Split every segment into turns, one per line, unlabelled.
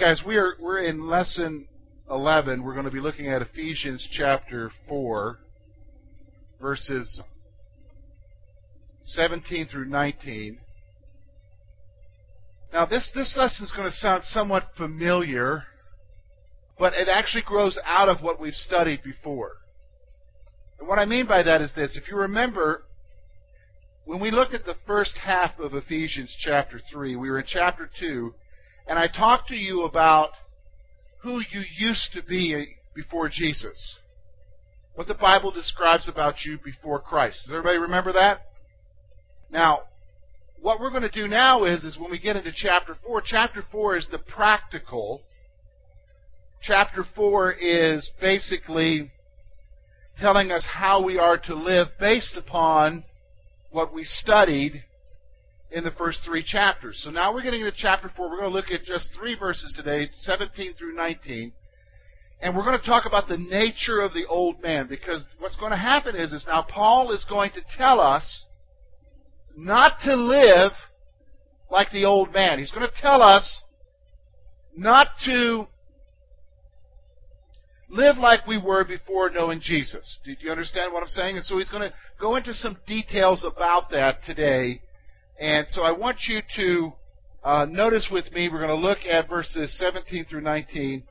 Guys, we are we're in lesson 11. We're going to be looking at Ephesians chapter 4, verses 17 through 19. Now, this this lesson is going to sound somewhat familiar, but it actually grows out of what we've studied before. And what I mean by that is this: if you remember, when we looked at the first half of Ephesians chapter 3, we were in chapter 2 and I talked to you about who you used to be before Jesus. What the Bible describes about you before Christ. Does everybody remember that? Now, what we're going to do now is, is when we get into chapter 4, chapter 4 is the practical. Chapter 4 is basically telling us how we are to live based upon what we studied in the first three chapters. So now we're getting into chapter 4. We're going to look at just three verses today, 17 through 19. And we're going to talk about the nature of the old man because what's going to happen is, is now Paul is going to tell us not to live like the old man. He's going to tell us not to live like we were before knowing Jesus. Do you understand what I'm saying? And so he's going to go into some details about that today and so I want you to uh, notice with me, we're going to look at verses 17 through 19,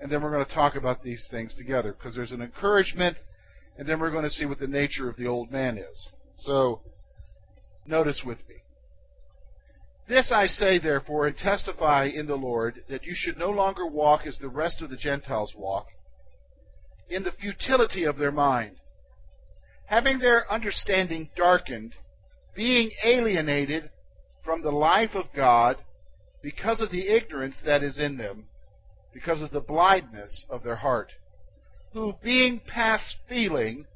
and then we're going to talk about these things together because there's an encouragement, and then we're going to see what the nature of the old man is. So notice with me. This I say, therefore, and testify in the Lord, that you should no longer walk as the rest of the Gentiles walk, in the futility of their mind, having their understanding darkened being alienated from the life of God because of the ignorance that is in them, because of the blindness of their heart, who, being past feeling,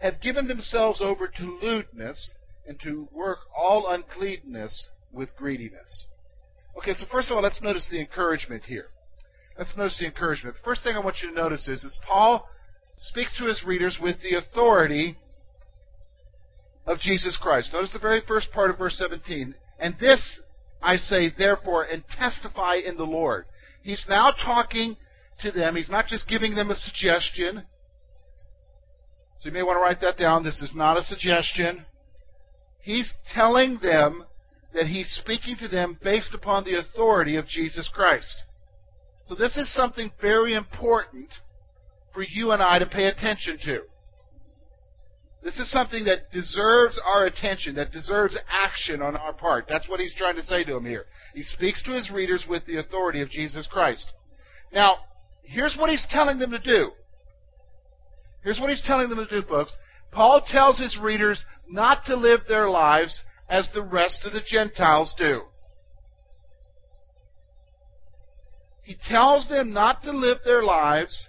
have given themselves over to lewdness and to work all uncleanness with greediness. Okay, so first of all, let's notice the encouragement here. Let's notice the encouragement. The first thing I want you to notice is, is Paul speaks to his readers with the authority of Jesus Christ. Notice the very first part of verse 17. And this I say, therefore, and testify in the Lord. He's now talking to them. He's not just giving them a suggestion. So you may want to write that down. This is not a suggestion. He's telling them that he's speaking to them based upon the authority of Jesus Christ. So this is something very important for you and I to pay attention to. This is something that deserves our attention, that deserves action on our part. That's what he's trying to say to them here. He speaks to his readers with the authority of Jesus Christ. Now, here's what he's telling them to do. Here's what he's telling them to do, folks. Paul tells his readers not to live their lives as the rest of the Gentiles do. He tells them not to live their lives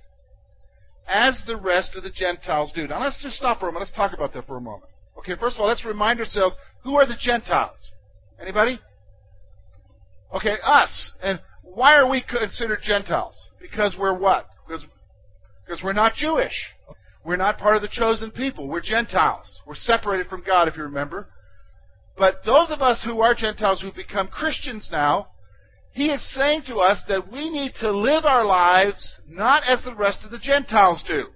as the rest of the Gentiles do. Now let's just stop for a moment. Let's talk about that for a moment. Okay, first of all, let's remind ourselves who are the Gentiles? Anybody? Okay, us. And why are we considered Gentiles? Because we're what? Because, because we're not Jewish. We're not part of the chosen people. We're Gentiles. We're separated from God, if you remember. But those of us who are Gentiles who've become Christians now, he is saying to us that we need to live our lives not as the rest of the Gentiles do.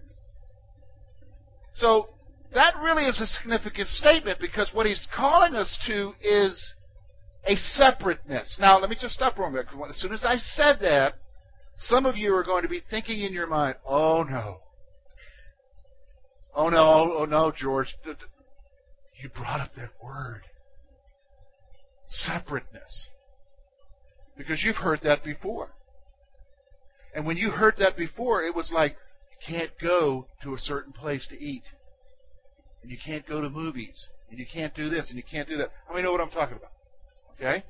So that really is a significant statement because what he's calling us to is a separateness. Now, let me just stop for a minute. As soon as I said that, some of you are going to be thinking in your mind, oh no. Oh no, oh no, George. You brought up that word. Separateness. Because you've heard that before. And when you heard that before, it was like, you can't go to a certain place to eat. And you can't go to movies. And you can't do this and you can't do that. How many know what I'm talking about? Okay?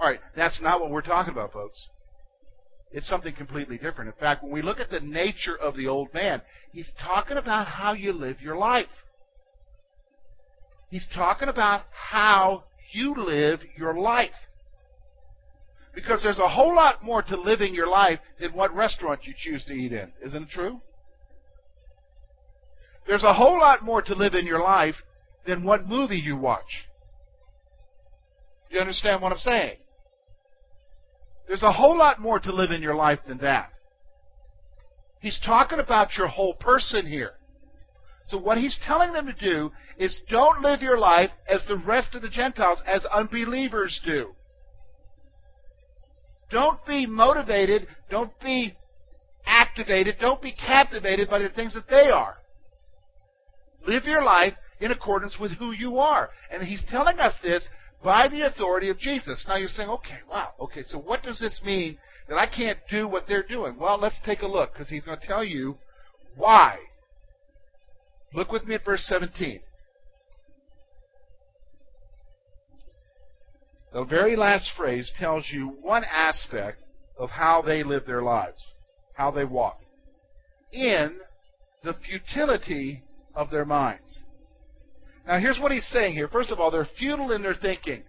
Alright, that's not what we're talking about, folks. It's something completely different. In fact, when we look at the nature of the old man, he's talking about how you live your life. He's talking about how you live your life. Because there's a whole lot more to living your life than what restaurant you choose to eat in. Isn't it true? There's a whole lot more to live in your life than what movie you watch. Do you understand what I'm saying? There's a whole lot more to live in your life than that. He's talking about your whole person here. So what he's telling them to do is don't live your life as the rest of the Gentiles, as unbelievers do. Don't be motivated, don't be activated, don't be captivated by the things that they are. Live your life in accordance with who you are. And he's telling us this by the authority of Jesus. Now you're saying, okay, wow, okay, so what does this mean that I can't do what they're doing? Well, let's take a look because he's going to tell you why. Look with me at verse 17. The very last phrase tells you one aspect of how they live their lives, how they walk. In the futility of their minds. Now, here's what he's saying here. First of all, they're futile in their thinking.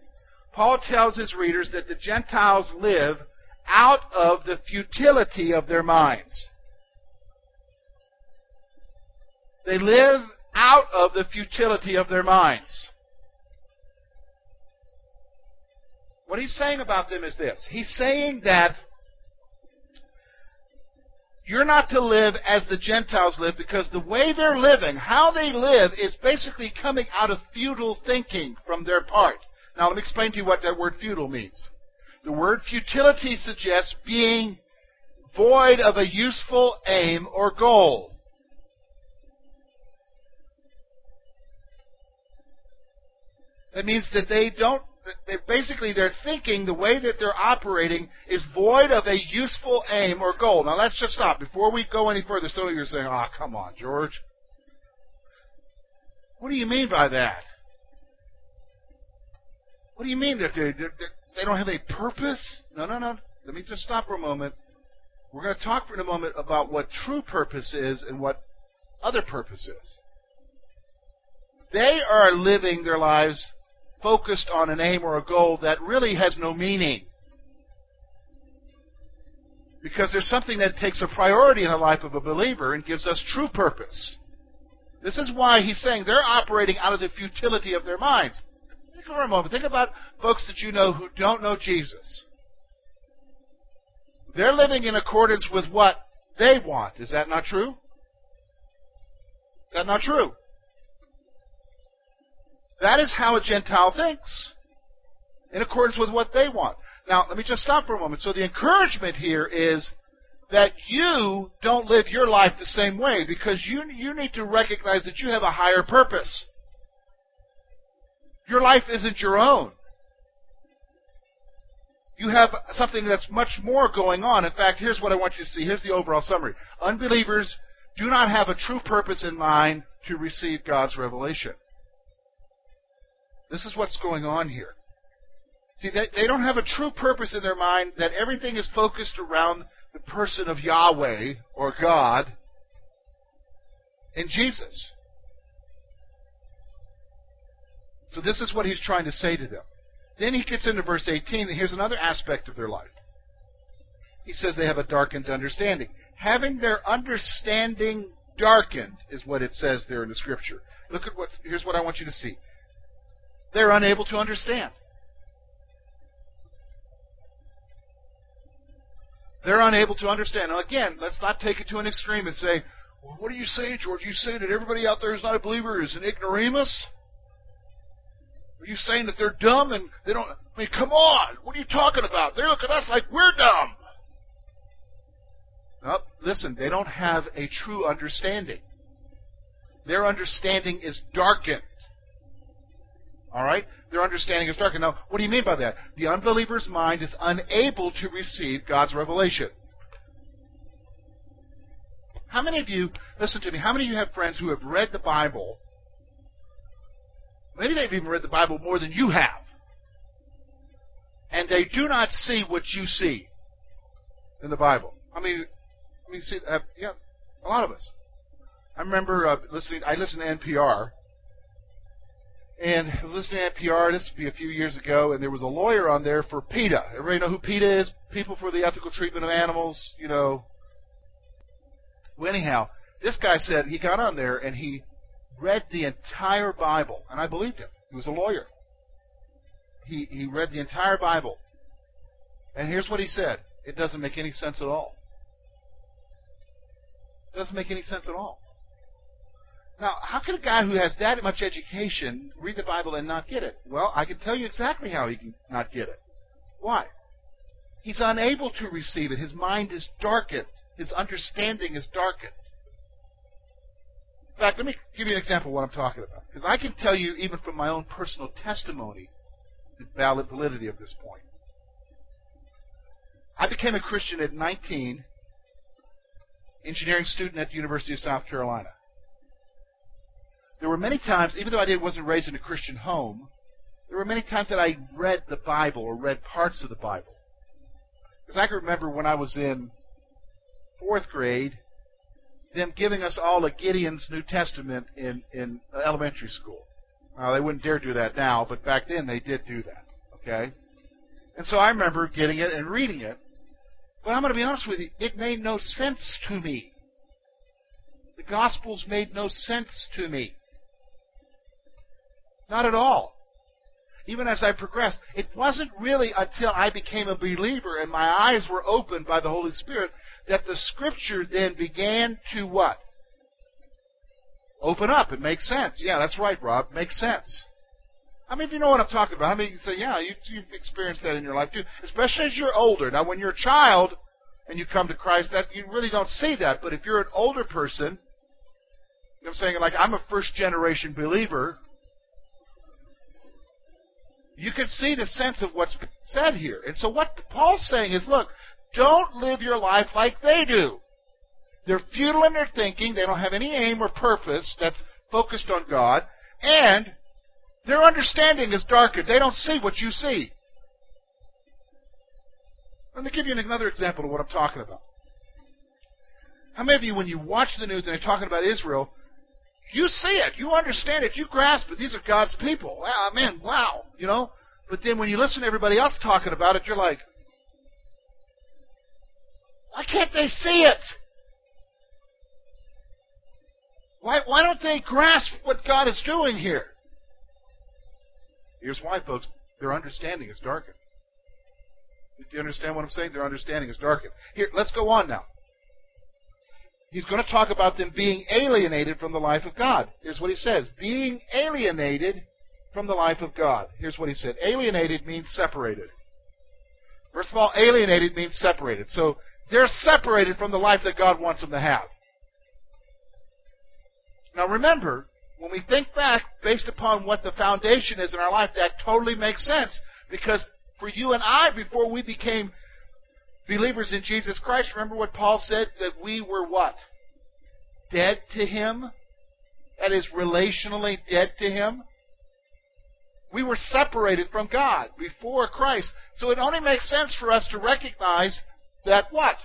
Paul tells his readers that the Gentiles live out of the futility of their minds. They live out of the futility of their minds. What he's saying about them is this. He's saying that you're not to live as the Gentiles live because the way they're living, how they live, is basically coming out of futile thinking from their part. Now, let me explain to you what that word futile means. The word futility suggests being void of a useful aim or goal. That means that they don't they basically they're thinking the way that they're operating is void of a useful aim or goal. Now let's just stop before we go any further. Some of you are saying, "Oh, come on, George. What do you mean by that? What do you mean that they they don't have a purpose?" No, no, no. Let me just stop for a moment. We're going to talk for a moment about what true purpose is and what other purpose is. They are living their lives focused on an aim or a goal that really has no meaning. Because there's something that takes a priority in the life of a believer and gives us true purpose. This is why he's saying they're operating out of the futility of their minds. Think for a moment. Think about folks that you know who don't know Jesus. They're living in accordance with what they want. Is that not true? Is that not true? That is how a Gentile thinks, in accordance with what they want. Now, let me just stop for a moment. So the encouragement here is that you don't live your life the same way because you, you need to recognize that you have a higher purpose. Your life isn't your own. You have something that's much more going on. In fact, here's what I want you to see. Here's the overall summary. Unbelievers do not have a true purpose in mind to receive God's revelation. This is what's going on here. See, they, they don't have a true purpose in their mind that everything is focused around the person of Yahweh or God in Jesus. So this is what he's trying to say to them. Then he gets into verse 18, and here's another aspect of their life. He says they have a darkened understanding. Having their understanding darkened is what it says there in the scripture. Look at what here's what I want you to see. They're unable to understand. They're unable to understand. Now, again, let's not take it to an extreme and say, well, what are you saying, George? You saying that everybody out there who's not a believer is an ignoramus? Are you saying that they're dumb and they don't? I mean, come on! What are you talking about? They look at us like we're dumb. Listen, they don't have a true understanding. Their understanding is darkened. All right? Their understanding is darkened. Now, what do you mean by that? The unbeliever's mind is unable to receive God's revelation. How many of you, listen to me, how many of you have friends who have read the Bible? Maybe they've even read the Bible more than you have. And they do not see what you see in the Bible. I mean, I mean, see, uh, yeah, a lot of us. I remember uh, listening. I listened to NPR, and I was listening to NPR. This would be a few years ago, and there was a lawyer on there for PETA. Everybody know who PETA is? People for the Ethical Treatment of Animals. You know. Well, anyhow, this guy said he got on there and he read the entire Bible, and I believed him. He was a lawyer. He he read the entire Bible, And here's what he said it doesn't make any sense at all. It doesn't make any sense at all. Now, how can a guy who has that much education read the Bible and not get it? Well, I can tell you exactly how he can not get it. Why? He's unable to receive it. His mind is darkened. His understanding is darkened. In fact, let me give you an example of what I'm talking about. Because I can tell you, even from my own personal testimony, the valid validity of this point. I became a Christian at 19, engineering student at the University of South Carolina. There were many times, even though I did, wasn't raised in a Christian home, there were many times that I read the Bible or read parts of the Bible. Because I can remember when I was in fourth grade, them giving us all a Gideon's New Testament in, in elementary school. Now, they wouldn't dare do that now, but back then they did do that. Okay? And so I remember getting it and reading it. But I'm going to be honest with you, it made no sense to me. The Gospels made no sense to me. Not at all. Even as I progressed, it wasn't really until I became a believer and my eyes were opened by the Holy Spirit that the Scripture then began to what? Open up. It makes sense. Yeah, that's right, Rob. Makes sense. How many of you know what I'm talking about? Many of you say, yeah, you, you've experienced that in your life too, especially as you're older. Now, when you're a child and you come to Christ, that you really don't see that. But if you're an older person, you know I'm saying, like I'm a first generation believer, you can see the sense of what's said here. And so what Paul's saying is, look, don't live your life like they do. They're futile in their thinking. They don't have any aim or purpose that's focused on God. And their understanding is darkened. They don't see what you see. Let me give you another example of what I'm talking about. How many of you, when you watch the news and they're talking about Israel, you see it, you understand it, you grasp it. These are God's people. Wow, man, wow, you know. But then when you listen to everybody else talking about it, you're like, why can't they see it? Why, why don't they grasp what God is doing here? Here's why, folks. Their understanding is darkened. Do you understand what I'm saying? Their understanding is darkened. Here, let's go on now. He's going to talk about them being alienated from the life of God. Here's what he says being alienated from the life of God. Here's what he said alienated means separated. First of all, alienated means separated. So they're separated from the life that God wants them to have. Now remember, when we think back based upon what the foundation is in our life, that totally makes sense. Because for you and I, before we became believers in Jesus Christ, remember what Paul said? That we were what? Dead to Him? That is, relationally dead to Him? We were separated from God before Christ. So it only makes sense for us to recognize that what?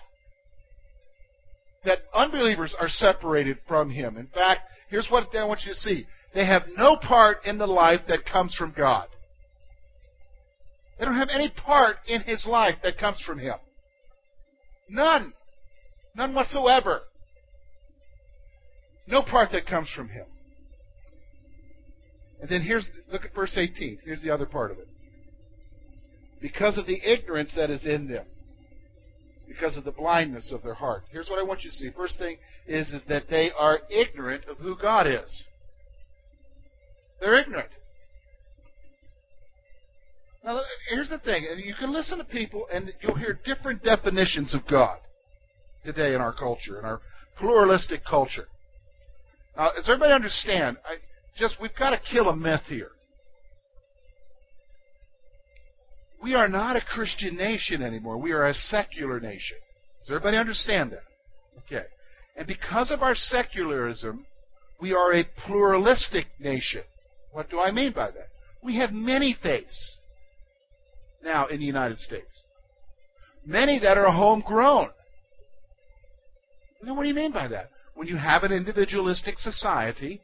That unbelievers are separated from Him. In fact, Here's what I want you to see they have no part in the life that comes from God. They don't have any part in His life that comes from Him. None. None whatsoever. No part that comes from Him. And then here's, look at verse 18. Here's the other part of it. Because of the ignorance that is in them because of the blindness of their heart. Here's what I want you to see. First thing is, is that they are ignorant of who God is. They're ignorant. Now, here's the thing. You can listen to people, and you'll hear different definitions of God today in our culture, in our pluralistic culture. Now, does everybody understand? I, just we've got to kill a myth here. We are not a Christian nation anymore. We are a secular nation. Does everybody understand that? Okay. And because of our secularism, we are a pluralistic nation. What do I mean by that? We have many faiths now in the United States. Many that are homegrown. Now, what do you mean by that? When you have an individualistic society,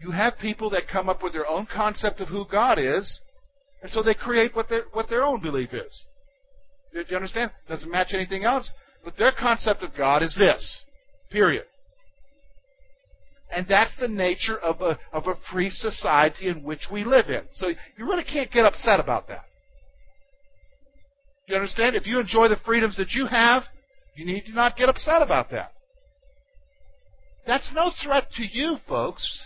you have people that come up with their own concept of who God is, and so they create what their, what their own belief is. Do you understand? Doesn't match anything else. But their concept of God is this. Period. And that's the nature of a, of a free society in which we live in. So you really can't get upset about that. You understand? If you enjoy the freedoms that you have, you need to not get upset about that. That's no threat to you, folks,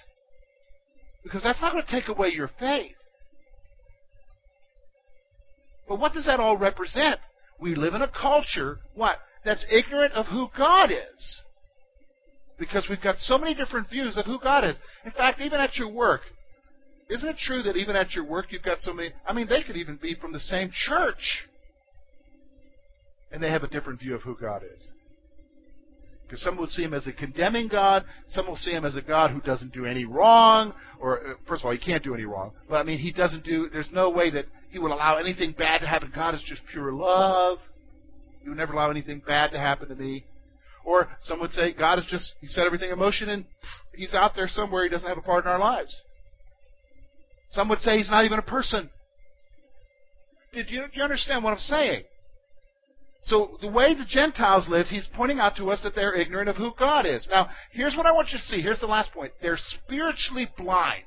because that's not going to take away your faith. But what does that all represent? We live in a culture, what? That's ignorant of who God is. Because we've got so many different views of who God is. In fact, even at your work, isn't it true that even at your work you've got so many? I mean, they could even be from the same church. And they have a different view of who God is. Because some would see him as a condemning God, some will see him as a God who doesn't do any wrong, or uh, first of all, he can't do any wrong. But I mean, he doesn't do. There's no way that he would allow anything bad to happen. God is just pure love. He would never allow anything bad to happen to me. Or some would say God is just He set everything in motion and He's out there somewhere. He doesn't have a part in our lives. Some would say He's not even a person. Did you, do you understand what I'm saying? So the way the Gentiles live, he's pointing out to us that they're ignorant of who God is. Now, here's what I want you to see. Here's the last point. They're spiritually blind.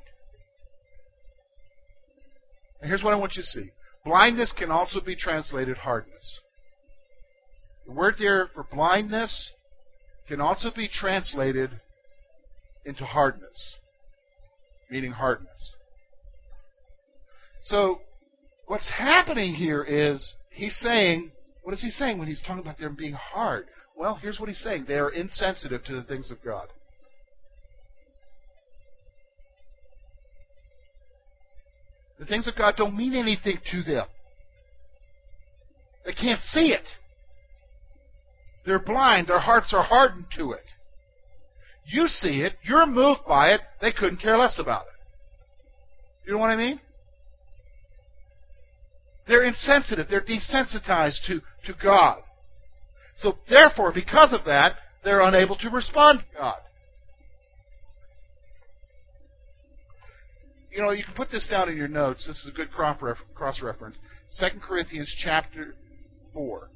And here's what I want you to see. Blindness can also be translated hardness. The word there for blindness can also be translated into hardness, meaning hardness. So, what's happening here is he's saying, what is he saying when he's talking about them being hard? Well, here's what he's saying they are insensitive to the things of God. The things of God don't mean anything to them. They can't see it. They're blind. Their hearts are hardened to it. You see it. You're moved by it. They couldn't care less about it. You know what I mean? They're insensitive. They're desensitized to, to God. So, therefore, because of that, they're unable to respond to God. you know, you can put this down in your notes. This is a good cross reference. 2 Corinthians chapter 4.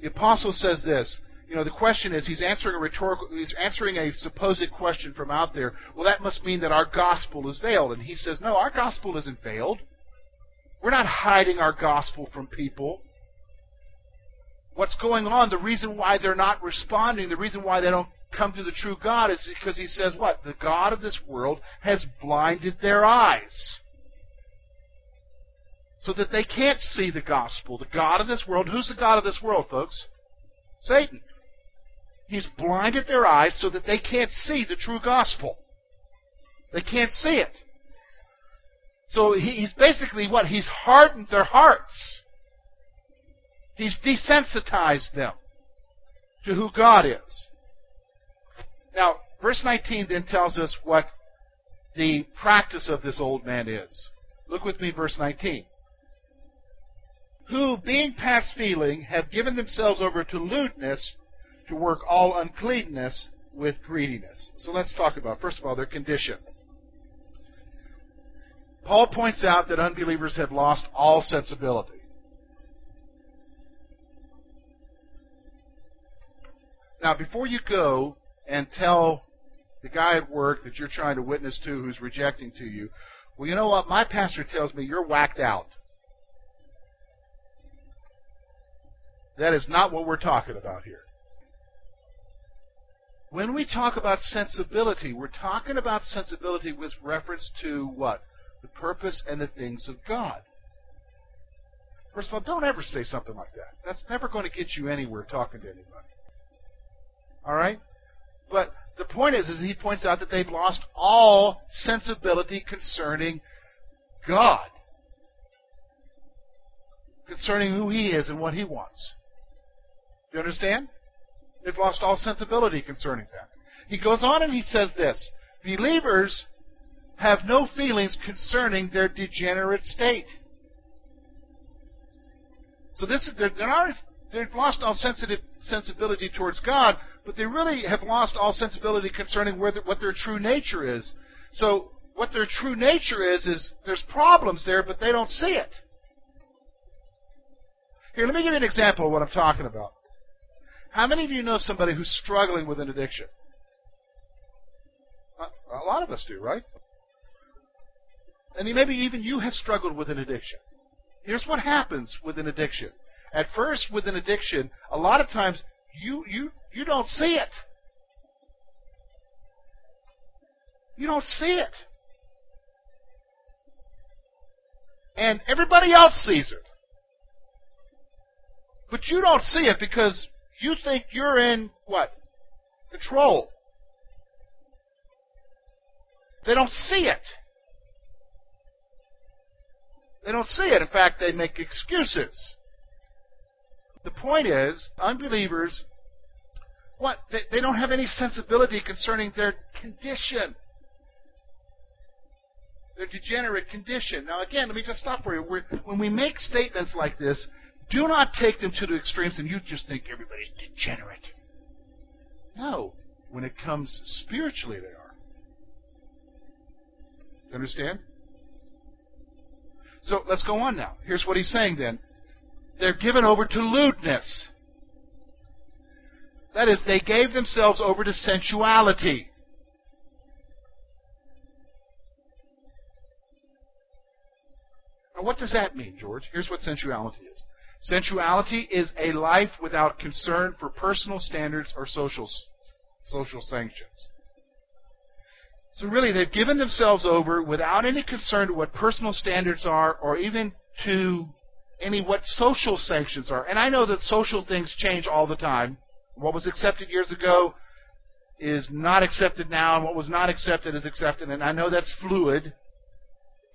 The apostle says this. You know, the question is he's answering a rhetorical he's answering a supposed question from out there. Well, that must mean that our gospel is veiled. And he says, "No, our gospel isn't veiled. We're not hiding our gospel from people." What's going on, the reason why they're not responding, the reason why they don't come to the true God is because he says what? The God of this world has blinded their eyes. So that they can't see the gospel. The God of this world. Who's the God of this world, folks? Satan. He's blinded their eyes so that they can't see the true gospel. They can't see it. So he's basically what? He's hardened their hearts. He's desensitized them to who God is. Now, verse 19 then tells us what the practice of this old man is. Look with me, verse 19. Who, being past feeling, have given themselves over to lewdness, to work all uncleanness with greediness. So let's talk about, first of all, their condition. Paul points out that unbelievers have lost all sensibility. Now, before you go and tell the guy at work that you're trying to witness to who's rejecting to you, well, you know what? My pastor tells me you're whacked out. That is not what we're talking about here. When we talk about sensibility, we're talking about sensibility with reference to what? The purpose and the things of God. First of all, don't ever say something like that. That's never going to get you anywhere talking to anybody. All right? But the point is, is he points out that they've lost all sensibility concerning God, concerning who He is and what He wants. Do you understand? They've lost all sensibility concerning that. He goes on and he says this Believers have no feelings concerning their degenerate state. So this they're, they're not, they've lost all sensitive sensibility towards God, but they really have lost all sensibility concerning where what their true nature is. So, what their true nature is, is there's problems there, but they don't see it. Here, let me give you an example of what I'm talking about. How many of you know somebody who's struggling with an addiction? A lot of us do, right? And maybe even you have struggled with an addiction. Here's what happens with an addiction. At first, with an addiction, a lot of times you you you don't see it. You don't see it. And everybody else sees it. But you don't see it because you think you're in what? Control. They don't see it. They don't see it. In fact, they make excuses. The point is, unbelievers, what? They, they don't have any sensibility concerning their condition. Their degenerate condition. Now, again, let me just stop for you. We're, when we make statements like this, do not take them to the extremes and you just think everybody's degenerate. No. When it comes spiritually, they are. Understand? So let's go on now. Here's what he's saying then. They're given over to lewdness. That is, they gave themselves over to sensuality. Now, what does that mean, George? Here's what sensuality is sensuality is a life without concern for personal standards or social, social sanctions. So really, they've given themselves over without any concern to what personal standards are or even to any what social sanctions are. And I know that social things change all the time. What was accepted years ago is not accepted now, and what was not accepted is accepted. And I know that's fluid,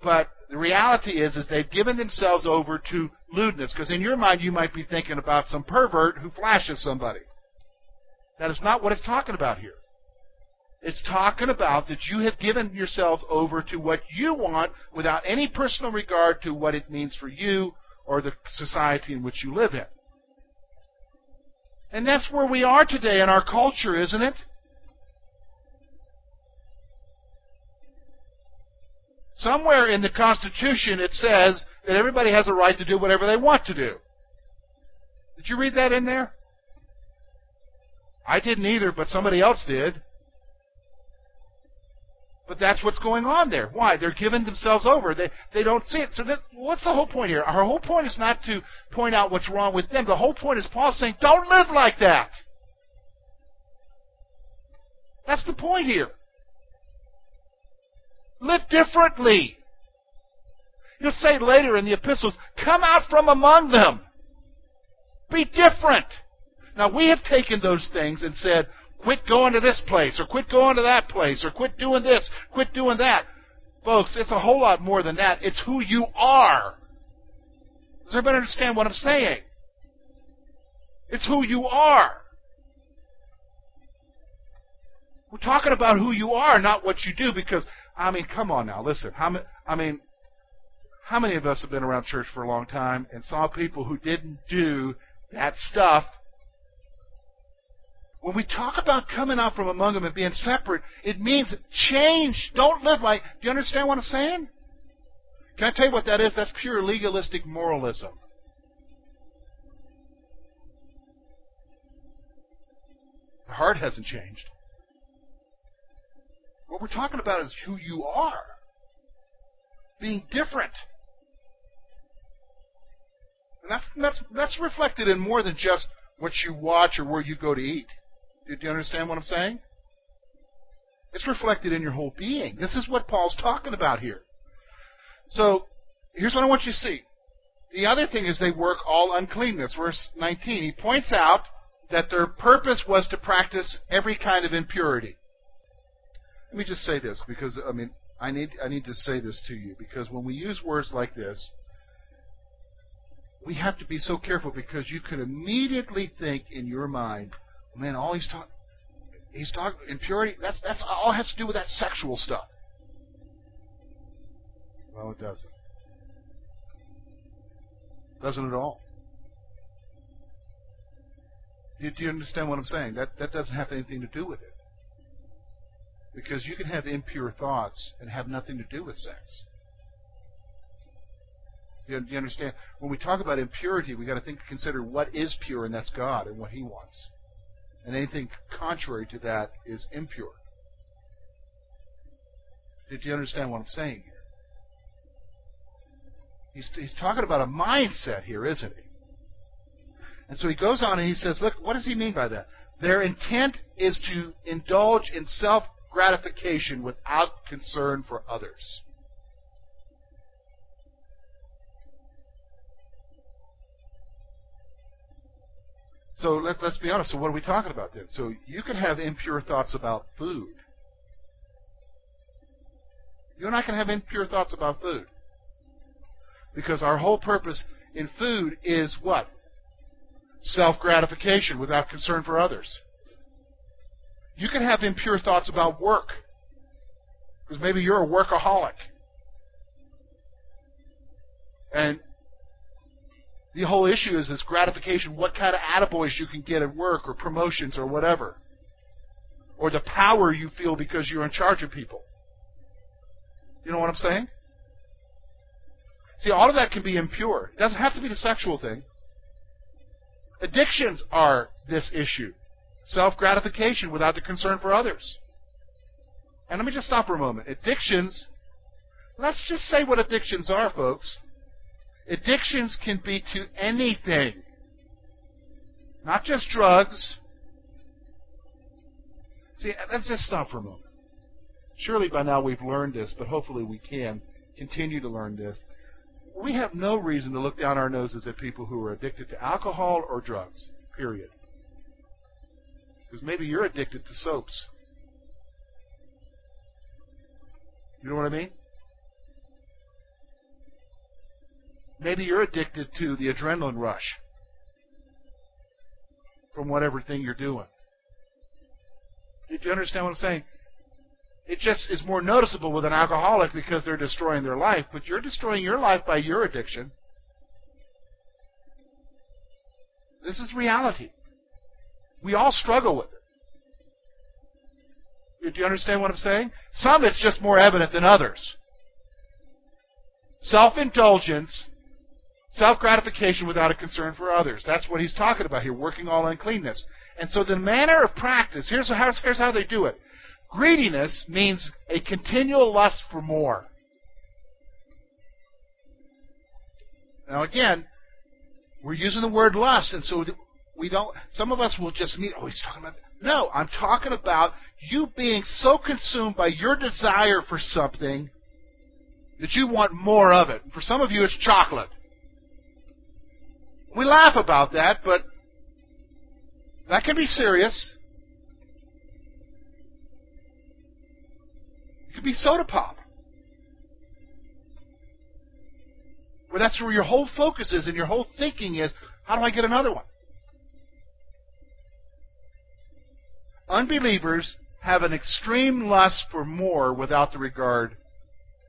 but the reality is, is they've given themselves over to lewdness. Because in your mind, you might be thinking about some pervert who flashes somebody. That is not what it's talking about here. It's talking about that you have given yourselves over to what you want without any personal regard to what it means for you or the society in which you live in. And that's where we are today in our culture, isn't it? Somewhere in the Constitution it says that everybody has a right to do whatever they want to do. Did you read that in there? I didn't either, but somebody else did. But that's what's going on there. Why? They're giving themselves over. They they don't see it. So what's the whole point here? Our whole point is not to point out what's wrong with them. The whole point is Paul saying, don't live like that. That's the point here. Live differently. He'll say later in the epistles, come out from among them. Be different. Now we have taken those things and said, Quit going to this place, or quit going to that place, or quit doing this, quit doing that. Folks, it's a whole lot more than that. It's who you are. Does everybody understand what I'm saying? It's who you are. We're talking about who you are, not what you do, because, I mean, come on now, listen. How I mean, how many of us have been around church for a long time and saw people who didn't do that stuff when we talk about coming out from among them and being separate, it means change. Don't live like. Do you understand what I'm saying? Can I tell you what that is? That's pure legalistic moralism. The heart hasn't changed. What we're talking about is who you are. Being different. And that's, that's, that's reflected in more than just what you watch or where you go to eat. Do you understand what I'm saying? It's reflected in your whole being. This is what Paul's talking about here. So, here's what I want you to see. The other thing is they work all uncleanness. Verse 19, he points out that their purpose was to practice every kind of impurity. Let me just say this because I mean I need I need to say this to you because when we use words like this, we have to be so careful because you could immediately think in your mind, man, all he's talking, he's talking impurity. That's that's all has to do with that sexual stuff. Well, it doesn't. Doesn't at all. Do you, do you understand what I'm saying? That that doesn't have anything to do with it. Because you can have impure thoughts and have nothing to do with sex. Do you understand? When we talk about impurity, we got to think, consider what is pure, and that's God and what He wants and anything contrary to that is impure. Did you understand what I'm saying here? He's, he's talking about a mindset here, isn't he? And so he goes on and he says, look, what does he mean by that? Their intent is to indulge in self gratification without concern for others. So let, us be honest. So what are we talking about then? So you can have impure thoughts about food. You and I can have impure thoughts about food. Because our whole purpose in food is what? Self gratification without concern for others. You can have impure thoughts about work. Because maybe you're a workaholic. And the whole issue is this gratification, what kind of attaboys you can get at work or promotions or whatever. Or the power you feel because you're in charge of people. You know what I'm saying? See, all of that can be impure. It doesn't have to be the sexual thing. Addictions are this issue self gratification without the concern for others. And let me just stop for a moment. Addictions, let's just say what addictions are, folks. Addictions can be to anything, not just drugs. See, let's just stop for a moment. Surely by now we've learned this, but hopefully we can continue to learn this. We have no reason to look down our noses at people who are addicted to alcohol or drugs, period. Because maybe you're addicted to soaps. You know what I mean? Maybe you're addicted to the adrenaline rush from whatever thing you're doing. Did you understand what I'm saying? It just is more noticeable with an alcoholic because they're destroying their life, but you're destroying your life by your addiction. This is reality. We all struggle with it. Do you understand what I'm saying? Some it's just more evident than others. Self indulgence Self gratification without a concern for others. That's what he's talking about here, working all uncleanness. And so the manner of practice, here's how, here's how they do it. Greediness means a continual lust for more. Now again, we're using the word lust, and so we don't. Some of us will just mean, oh, he's talking about. No, I'm talking about you being so consumed by your desire for something that you want more of it. For some of you, it's chocolate. We laugh about that, but that can be serious. It could be soda pop. Where that's where your whole focus is and your whole thinking is, how do I get another one? Unbelievers have an extreme lust for more without the regard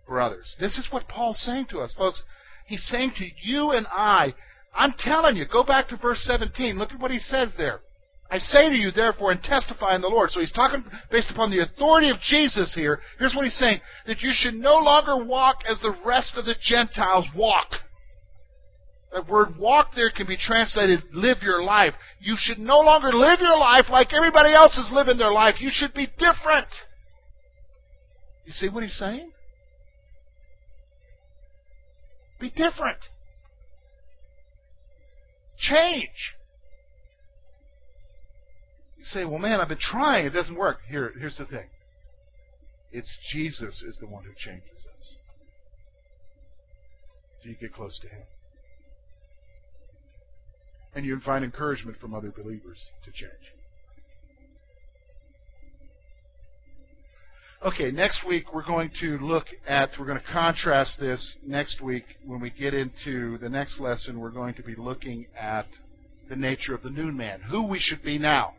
for others. This is what Paul's saying to us, folks. He's saying to you and I, I'm telling you, go back to verse 17. Look at what he says there. I say to you, therefore, and testify in the Lord. So he's talking based upon the authority of Jesus here. Here's what he's saying that you should no longer walk as the rest of the Gentiles walk. That word walk there can be translated live your life. You should no longer live your life like everybody else is living their life. You should be different. You see what he's saying? Be different. Change. You say, well, man, I've been trying. It doesn't work. Here, here's the thing. It's Jesus is the one who changes us. So you get close to Him. And you find encouragement from other believers to change. Okay, next week we're going to look at, we're going to contrast this next week when we get into the next lesson. We're going to be looking at the nature of the noon man, who we should be now.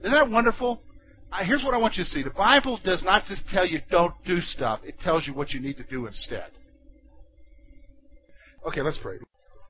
Isn't that wonderful? here's what I want you to see. The Bible does not just tell you don't do stuff, it tells you what you need to do instead. Okay, let's pray.